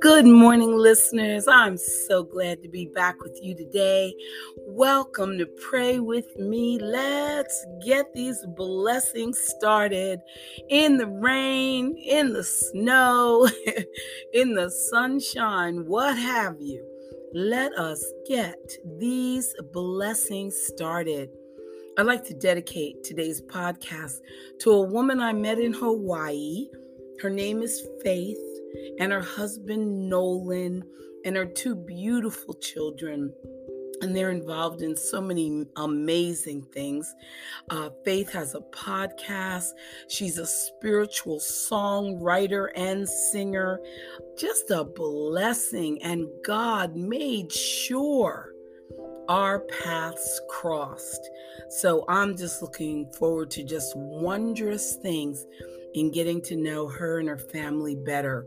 Good morning, listeners. I'm so glad to be back with you today. Welcome to Pray With Me. Let's get these blessings started in the rain, in the snow, in the sunshine, what have you. Let us get these blessings started. I'd like to dedicate today's podcast to a woman I met in Hawaii. Her name is Faith and her husband Nolan and her two beautiful children. And they're involved in so many amazing things. Uh, Faith has a podcast. She's a spiritual songwriter and singer. Just a blessing. And God made sure our paths crossed. So I'm just looking forward to just wondrous things in getting to know her and her family better.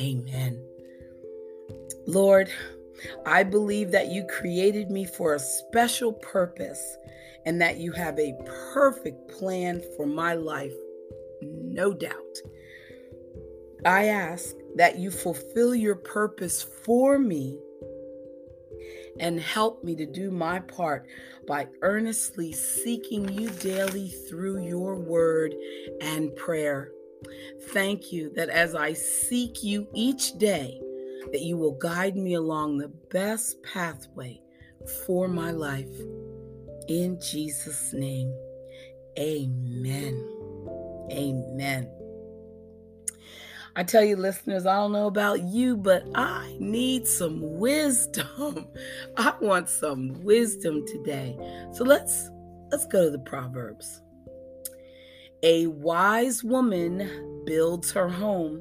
Amen. Lord, I believe that you created me for a special purpose and that you have a perfect plan for my life, no doubt. I ask that you fulfill your purpose for me and help me to do my part by earnestly seeking you daily through your word and prayer. Thank you that as I seek you each day, that you will guide me along the best pathway for my life. In Jesus' name, amen. Amen. I tell you, listeners, I don't know about you, but I need some wisdom. I want some wisdom today. So let's let's go to the Proverbs. A wise woman builds her home,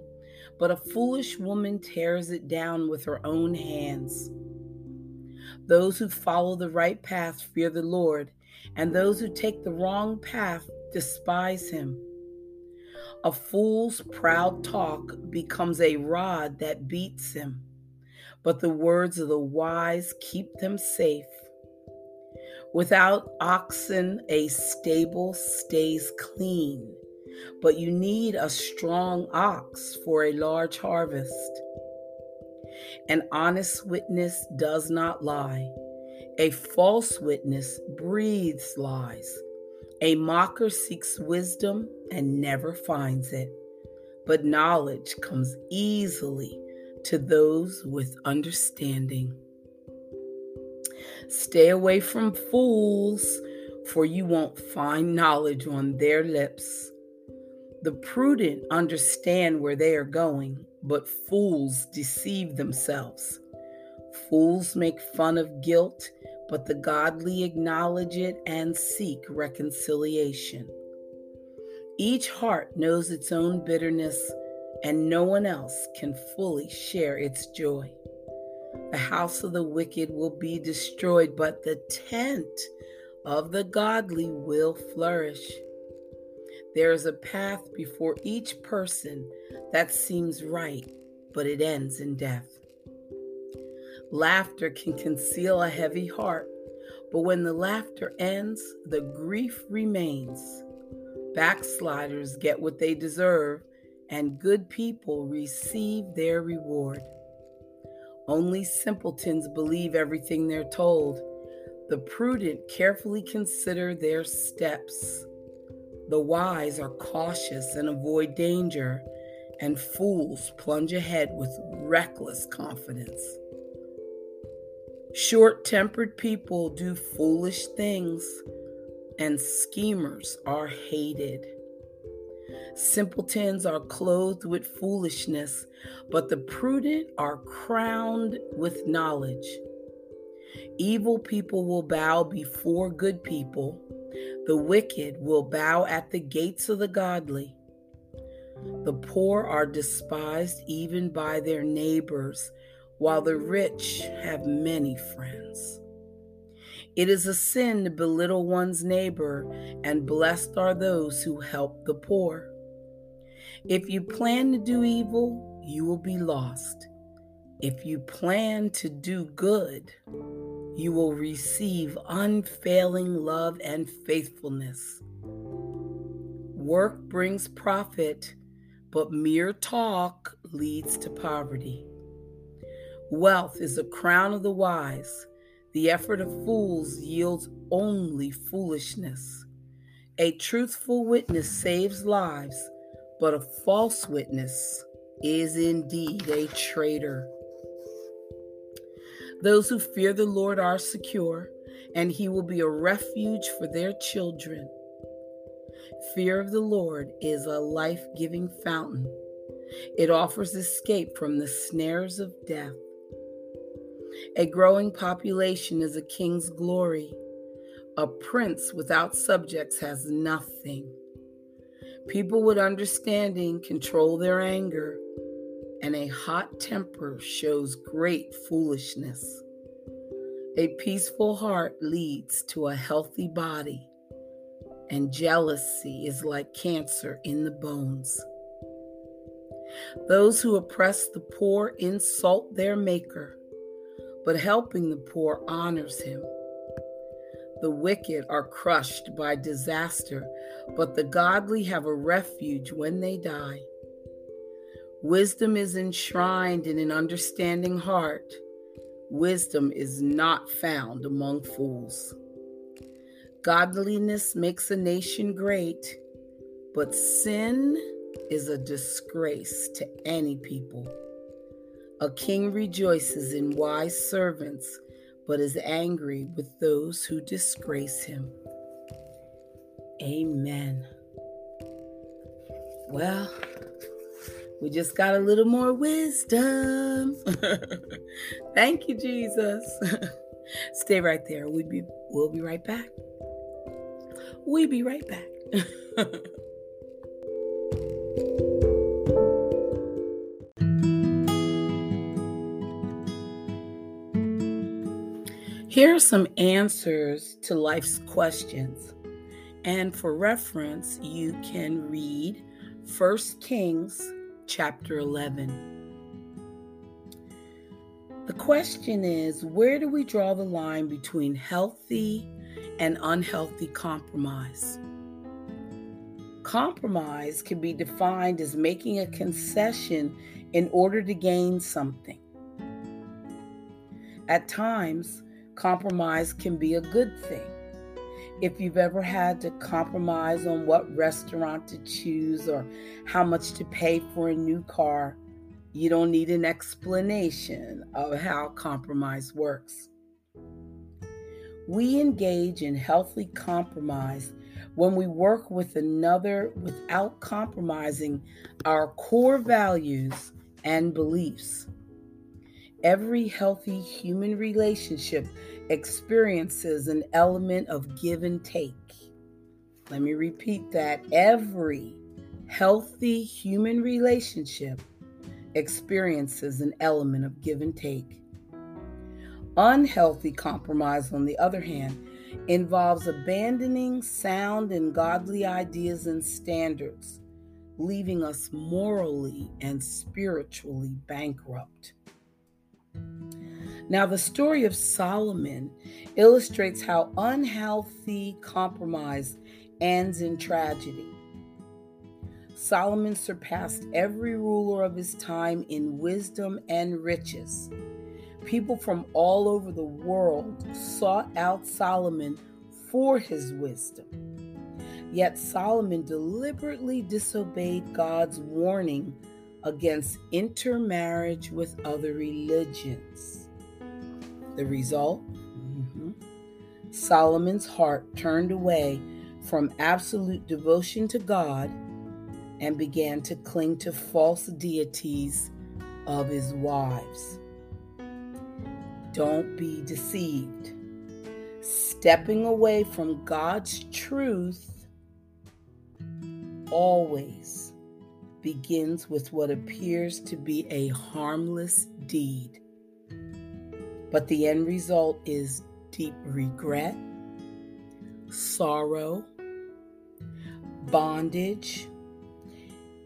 but a foolish woman tears it down with her own hands. Those who follow the right path fear the Lord, and those who take the wrong path despise him. A fool's proud talk becomes a rod that beats him, but the words of the wise keep them safe. Without oxen, a stable stays clean, but you need a strong ox for a large harvest. An honest witness does not lie. A false witness breathes lies. A mocker seeks wisdom and never finds it, but knowledge comes easily to those with understanding. Stay away from fools, for you won't find knowledge on their lips. The prudent understand where they are going, but fools deceive themselves. Fools make fun of guilt, but the godly acknowledge it and seek reconciliation. Each heart knows its own bitterness, and no one else can fully share its joy. The house of the wicked will be destroyed, but the tent of the godly will flourish. There is a path before each person that seems right, but it ends in death. Laughter can conceal a heavy heart, but when the laughter ends, the grief remains. Backsliders get what they deserve, and good people receive their reward. Only simpletons believe everything they're told. The prudent carefully consider their steps. The wise are cautious and avoid danger, and fools plunge ahead with reckless confidence. Short tempered people do foolish things, and schemers are hated. Simpletons are clothed with foolishness, but the prudent are crowned with knowledge. Evil people will bow before good people, the wicked will bow at the gates of the godly. The poor are despised even by their neighbors, while the rich have many friends. It is a sin to belittle one's neighbor, and blessed are those who help the poor. If you plan to do evil, you will be lost. If you plan to do good, you will receive unfailing love and faithfulness. Work brings profit, but mere talk leads to poverty. Wealth is the crown of the wise the effort of fools yields only foolishness. A truthful witness saves lives, but a false witness is indeed a traitor. Those who fear the Lord are secure, and he will be a refuge for their children. Fear of the Lord is a life giving fountain. It offers escape from the snares of death. A growing population is a king's glory. A prince without subjects has nothing. People with understanding control their anger, and a hot temper shows great foolishness. A peaceful heart leads to a healthy body, and jealousy is like cancer in the bones. Those who oppress the poor insult their Maker but helping the poor honors him. The wicked are crushed by disaster, but the godly have a refuge when they die. Wisdom is enshrined in an understanding heart. Wisdom is not found among fools. Godliness makes a nation great, but sin is a disgrace to any people. A king rejoices in wise servants, but is angry with those who disgrace him. Amen. Well, we just got a little more wisdom. Thank you, Jesus. Stay right there. We'll be, we'll be right back. We'll be right back. Here are some answers to life's questions. And for reference, you can read 1 Kings chapter 11. The question is where do we draw the line between healthy and unhealthy compromise? Compromise can be defined as making a concession in order to gain something. At times, compromise can be a good thing. If you've ever had to compromise on what restaurant to choose or how much to pay for a new car, you don't need an explanation of how compromise works. We engage in healthy compromise when we work with another without compromising our core values and beliefs. Every healthy human relationship experiences an element of give and take. Let me repeat that. Every healthy human relationship experiences an element of give and take. Unhealthy compromise, on the other hand, involves abandoning sound and godly ideas and standards, leaving us morally and spiritually bankrupt. Now, the story of Solomon illustrates how unhealthy compromise ends in tragedy. Solomon surpassed every ruler of his time in wisdom and riches. People from all over the world sought out Solomon for his wisdom. Yet Solomon deliberately disobeyed God's warning against intermarriage with other religions. The result? Mm-hmm. Solomon's heart turned away from absolute devotion to God and began to cling to false deities of his wives. Don't be deceived. Stepping away from God's truth always begins with what appears to be a harmless deed. But the end result is deep regret, sorrow, bondage,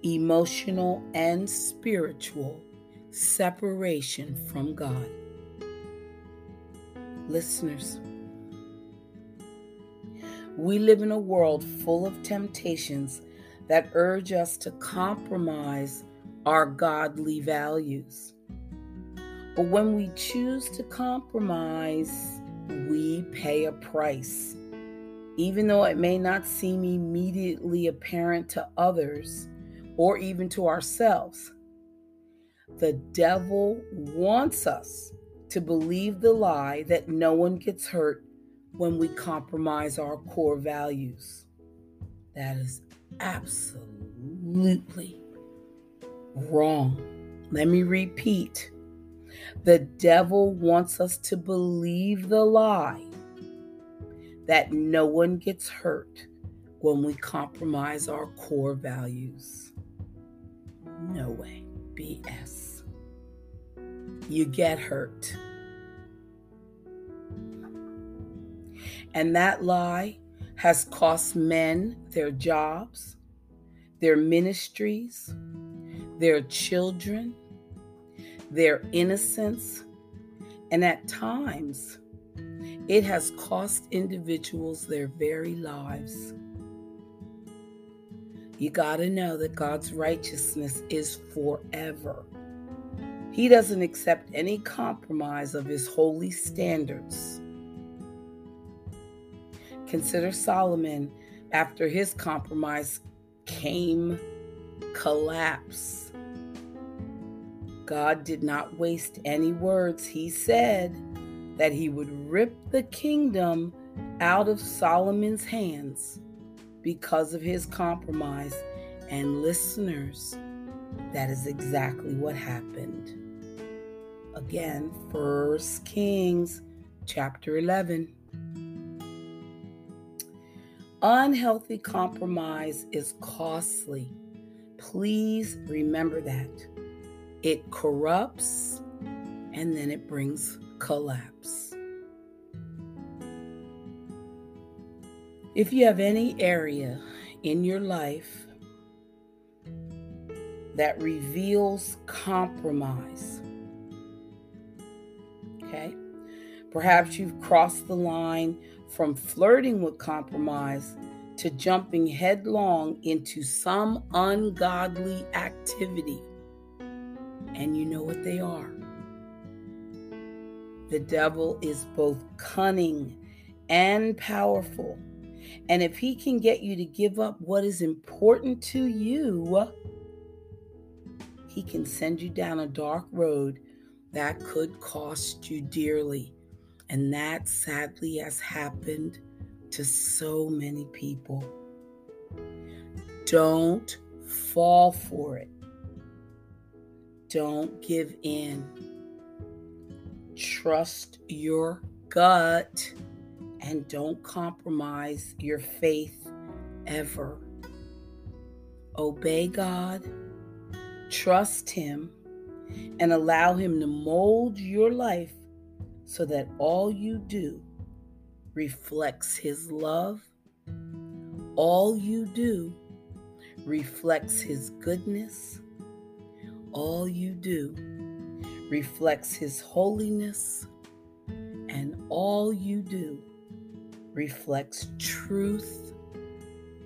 emotional and spiritual separation from God. Listeners, we live in a world full of temptations that urge us to compromise our godly values. But when we choose to compromise, we pay a price. Even though it may not seem immediately apparent to others or even to ourselves, the devil wants us to believe the lie that no one gets hurt when we compromise our core values. That is absolutely wrong. Let me repeat. The devil wants us to believe the lie that no one gets hurt when we compromise our core values. No way. BS. You get hurt. And that lie has cost men their jobs, their ministries, their children, their innocence, and at times it has cost individuals their very lives. You got to know that God's righteousness is forever. He doesn't accept any compromise of his holy standards. Consider Solomon after his compromise came collapse. God did not waste any words. He said that he would rip the kingdom out of Solomon's hands because of his compromise. And listeners, that is exactly what happened. Again, First Kings chapter 11. Unhealthy compromise is costly. Please remember that. It corrupts and then it brings collapse. If you have any area in your life that reveals compromise, okay, perhaps you've crossed the line from flirting with compromise to jumping headlong into some ungodly activity. And you know what they are. The devil is both cunning and powerful. And if he can get you to give up what is important to you, he can send you down a dark road that could cost you dearly. And that sadly has happened to so many people. Don't fall for it. Don't give in. Trust your gut and don't compromise your faith ever. Obey God, trust Him, and allow Him to mold your life so that all you do reflects His love. All you do reflects His goodness. All you do reflects His holiness. And all you do reflects truth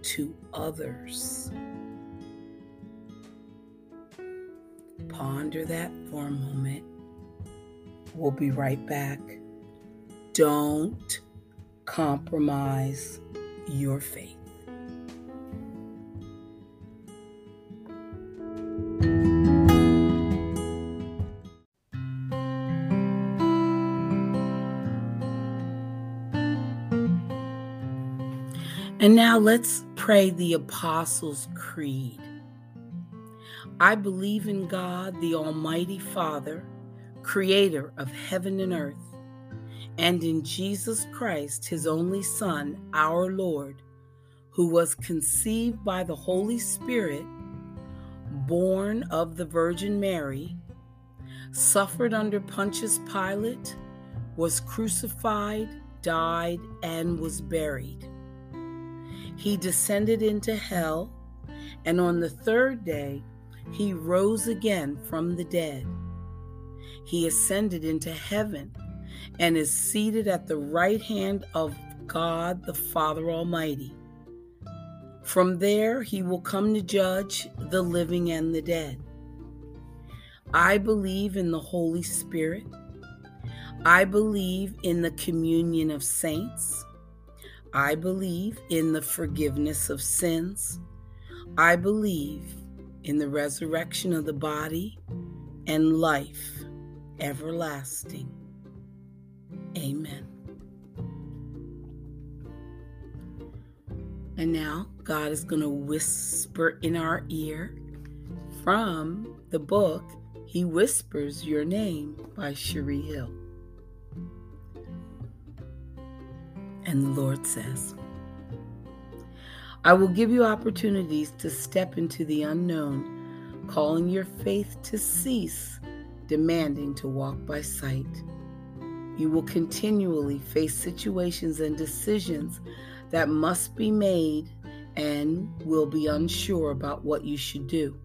to others. Ponder that for a moment. We'll be right back. Don't compromise your faith. And now let's pray the Apostles' Creed. I believe in God, the Almighty Father creator of heaven and earth, and in Jesus Christ, his only Son, our Lord, who was conceived by the Holy Spirit, born of the Virgin Mary, suffered under Pontius Pilate, was crucified, died, and was buried. He descended into hell, and on the third day he rose again from the dead. He ascended into heaven and is seated at the right hand of God the Father Almighty. From there he will come to judge the living and the dead. I believe in the Holy Spirit. I believe in the communion of saints. I believe in the forgiveness of sins. I believe in the resurrection of the body and life everlasting. Amen. And now God is going to whisper in our ear from the book He Whispers Your Name by Cherie Hill. And the Lord says, I will give you opportunities to step into the unknown, calling your faith to cease, demanding to walk by sight. You will continually face situations and decisions that must be made and will be unsure about what you should do.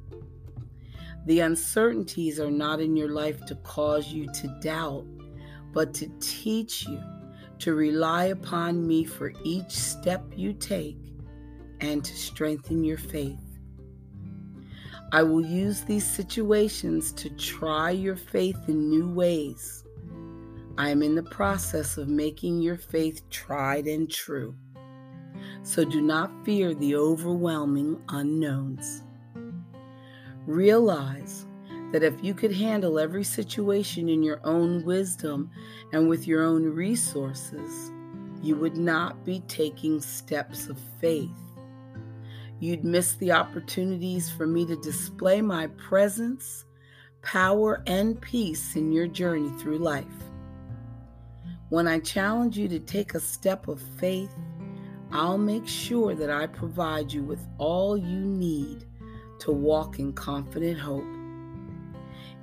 The uncertainties are not in your life to cause you to doubt, but to teach you to rely upon me for each step you take and to strengthen your faith. I will use these situations to try your faith in new ways. I am in the process of making your faith tried and true. So do not fear the overwhelming unknowns. Realize that if you could handle every situation in your own wisdom and with your own resources, you would not be taking steps of faith. You'd miss the opportunities for me to display my presence, power, and peace in your journey through life. When I challenge you to take a step of faith, I'll make sure that I provide you with all you need to walk in confident hope.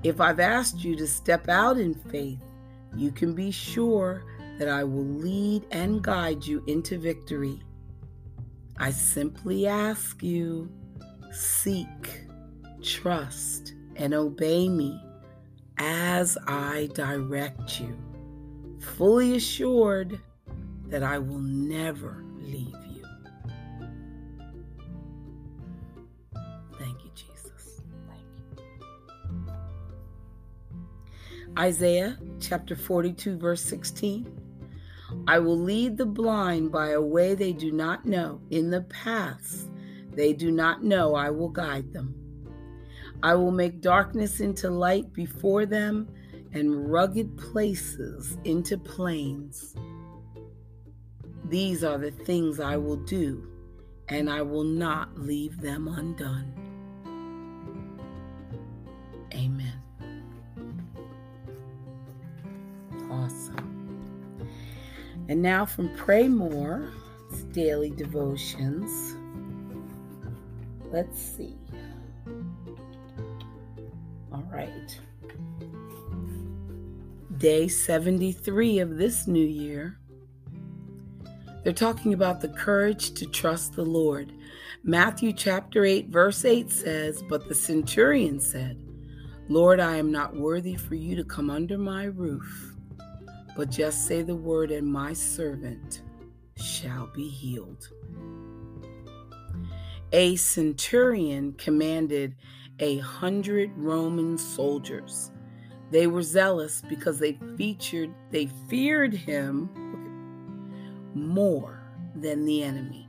If I've asked you to step out in faith, you can be sure that I will lead and guide you into victory. I simply ask you seek, trust, and obey me as I direct you, fully assured that I will never leave Isaiah chapter 42, verse 16. I will lead the blind by a way they do not know. In the paths they do not know, I will guide them. I will make darkness into light before them and rugged places into plains. These are the things I will do, and I will not leave them undone. And now from Pray More, it's daily devotions. Let's see. All right. Day 73 of this new year. They're talking about the courage to trust the Lord. Matthew chapter 8, verse 8 says, But the centurion said, Lord, I am not worthy for you to come under my roof, but just say the word, and my servant shall be healed. A centurion commanded a hundred Roman soldiers. They were zealous because they featured, they feared him more than the enemy.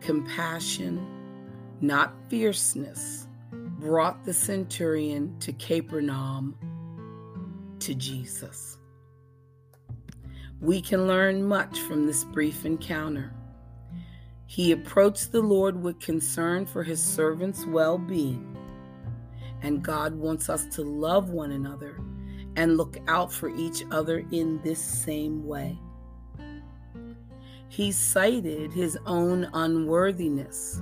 Compassion, not fierceness, brought the centurion to Capernaum to Jesus. We can learn much from this brief encounter. He approached the Lord with concern for his servant's well being, and God wants us to love one another and look out for each other in this same way. He cited his own unworthiness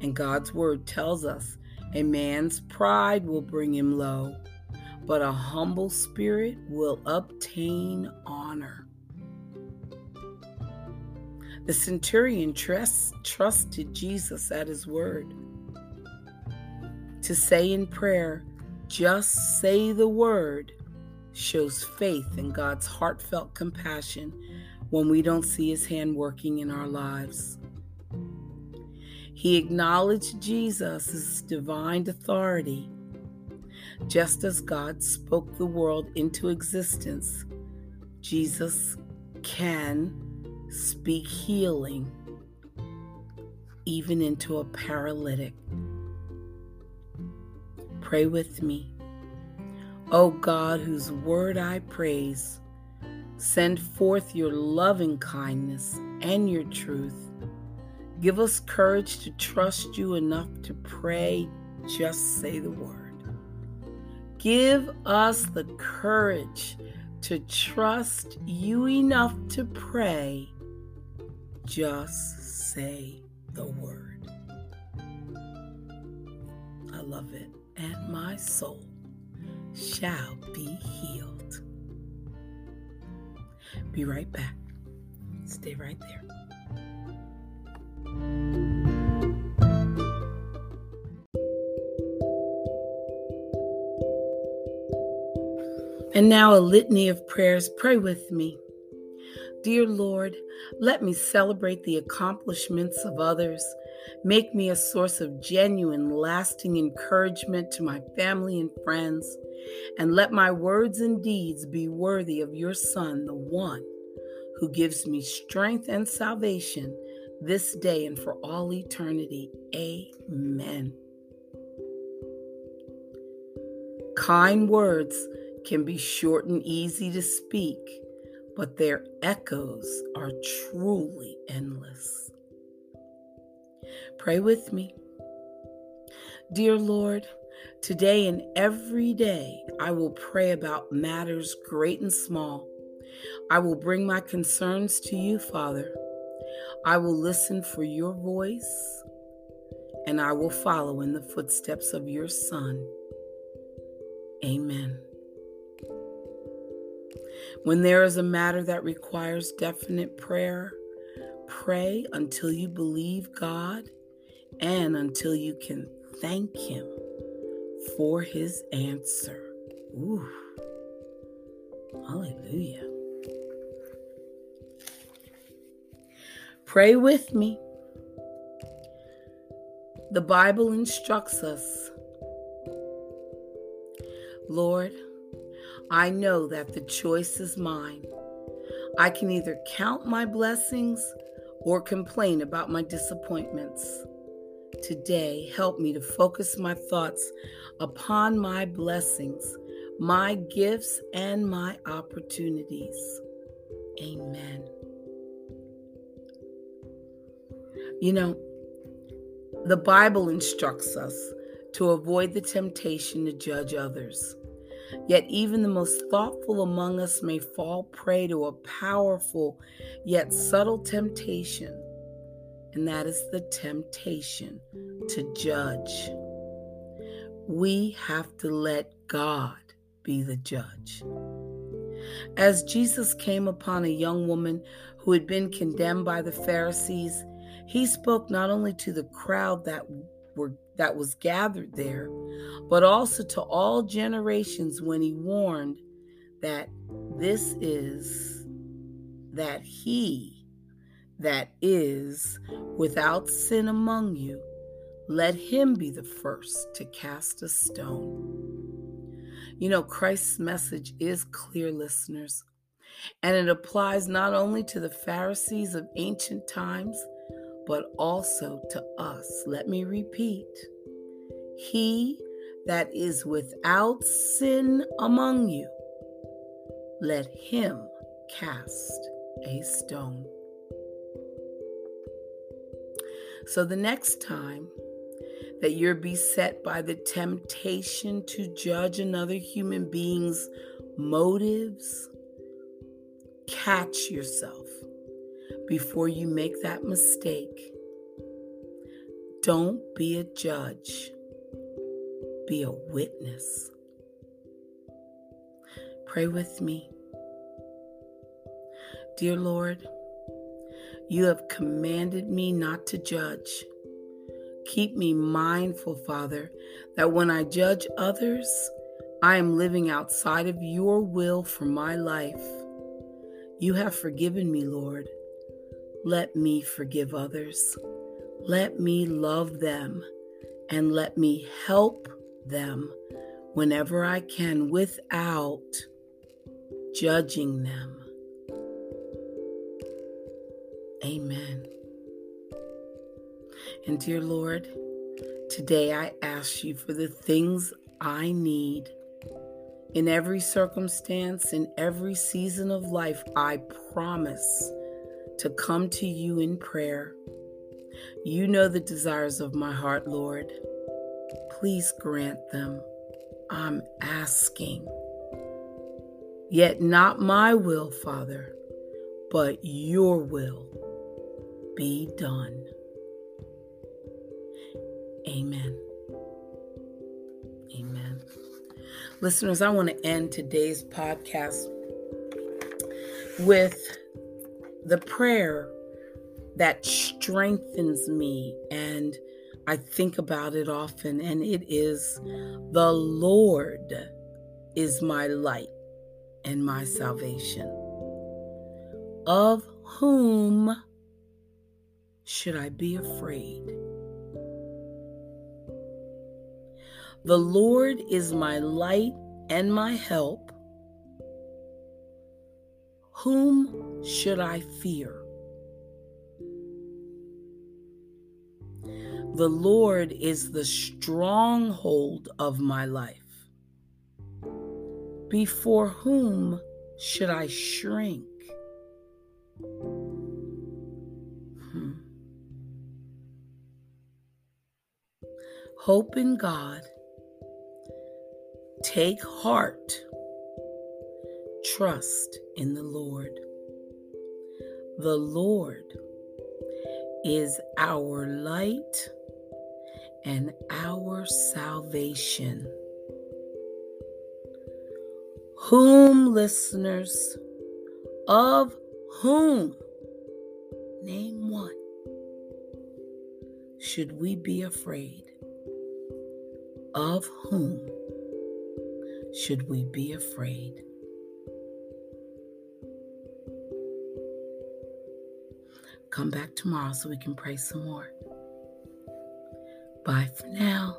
And God's word tells us a man's pride will bring him low, but a humble spirit will obtain honor. The centurion trust, trusted Jesus at his word. To say in prayer, just say the word, shows faith in God's heartfelt compassion when we don't see his hand working in our lives. He acknowledged Jesus' divine authority. Just as God spoke the world into existence, Jesus can speak healing even into a paralytic. Pray with me. O God, whose word I praise, send forth your loving kindness and your truth Give us courage to trust you enough to pray. Just say the word. Give us the courage to trust you enough to pray. Just say the word. I love it. And my soul shall be healed. Be right back. Stay right there. And now a litany of prayers. Pray with me. Dear Lord, let me celebrate the accomplishments of others. Make me a source of genuine, lasting encouragement to my family and friends. And let my words and deeds be worthy of your Son, the one who gives me strength and salvation this day and for all eternity. Amen. Kind words can be short and easy to speak, but their echoes are truly endless. Pray with me. Dear Lord, today and every day I will pray about matters great and small. I will bring my concerns to you, Father. I will listen for your voice and I will follow in the footsteps of your Son. Amen. When there is a matter that requires definite prayer, pray until you believe God and until you can thank Him for His answer. Ooh. Hallelujah. Pray with me. The Bible instructs us Lord, I know that the choice is mine. I can either count my blessings or complain about my disappointments. Today, help me to focus my thoughts upon my blessings, my gifts, and my opportunities. Amen. You know, the Bible instructs us to avoid the temptation to judge others. Yet, even the most thoughtful among us may fall prey to a powerful yet subtle temptation, and that is the temptation to judge. We have to let God be the judge. As Jesus came upon a young woman who had been condemned by the Pharisees, he spoke not only to the crowd that were that was gathered there, but also to all generations when he warned that this is that he that is without sin among you, let him be the first to cast a stone. You know, Christ's message is clear, listeners, and it applies not only to the Pharisees of ancient times but also to us. Let me repeat He that is without sin among you, let him cast a stone. So the next time that you're beset by the temptation to judge another human being's motives, catch yourself before you make that mistake. Don't be a judge, be a witness. Pray with me. Dear Lord, you have commanded me not to judge. Keep me mindful, Father, that when I judge others, I am living outside of your will for my life. You have forgiven me, Lord. Let me forgive others. Let me love them and let me help them whenever I can without judging them. Amen. And dear Lord, today I ask you for the things I need. In every circumstance, in every season of life, I promise to come to you in prayer. You know the desires of my heart, Lord. Please grant them. I'm asking. Yet not my will, Father, but your will be done. Amen. Amen. Listeners, I want to end today's podcast with the prayer that strengthens me and I think about it often, and it is the Lord is my light and my salvation. Of whom should I be afraid? The Lord is my light and my help. Whom should I fear? The Lord is the stronghold of my life. Before whom should I shrink? Hmm. Hope in God. Take heart. Trust in the Lord. The Lord is our light and our salvation. Whom, listeners, of whom, name one, should we be afraid? Of whom should we be afraid? Come back tomorrow so we can pray some more. Bye for now.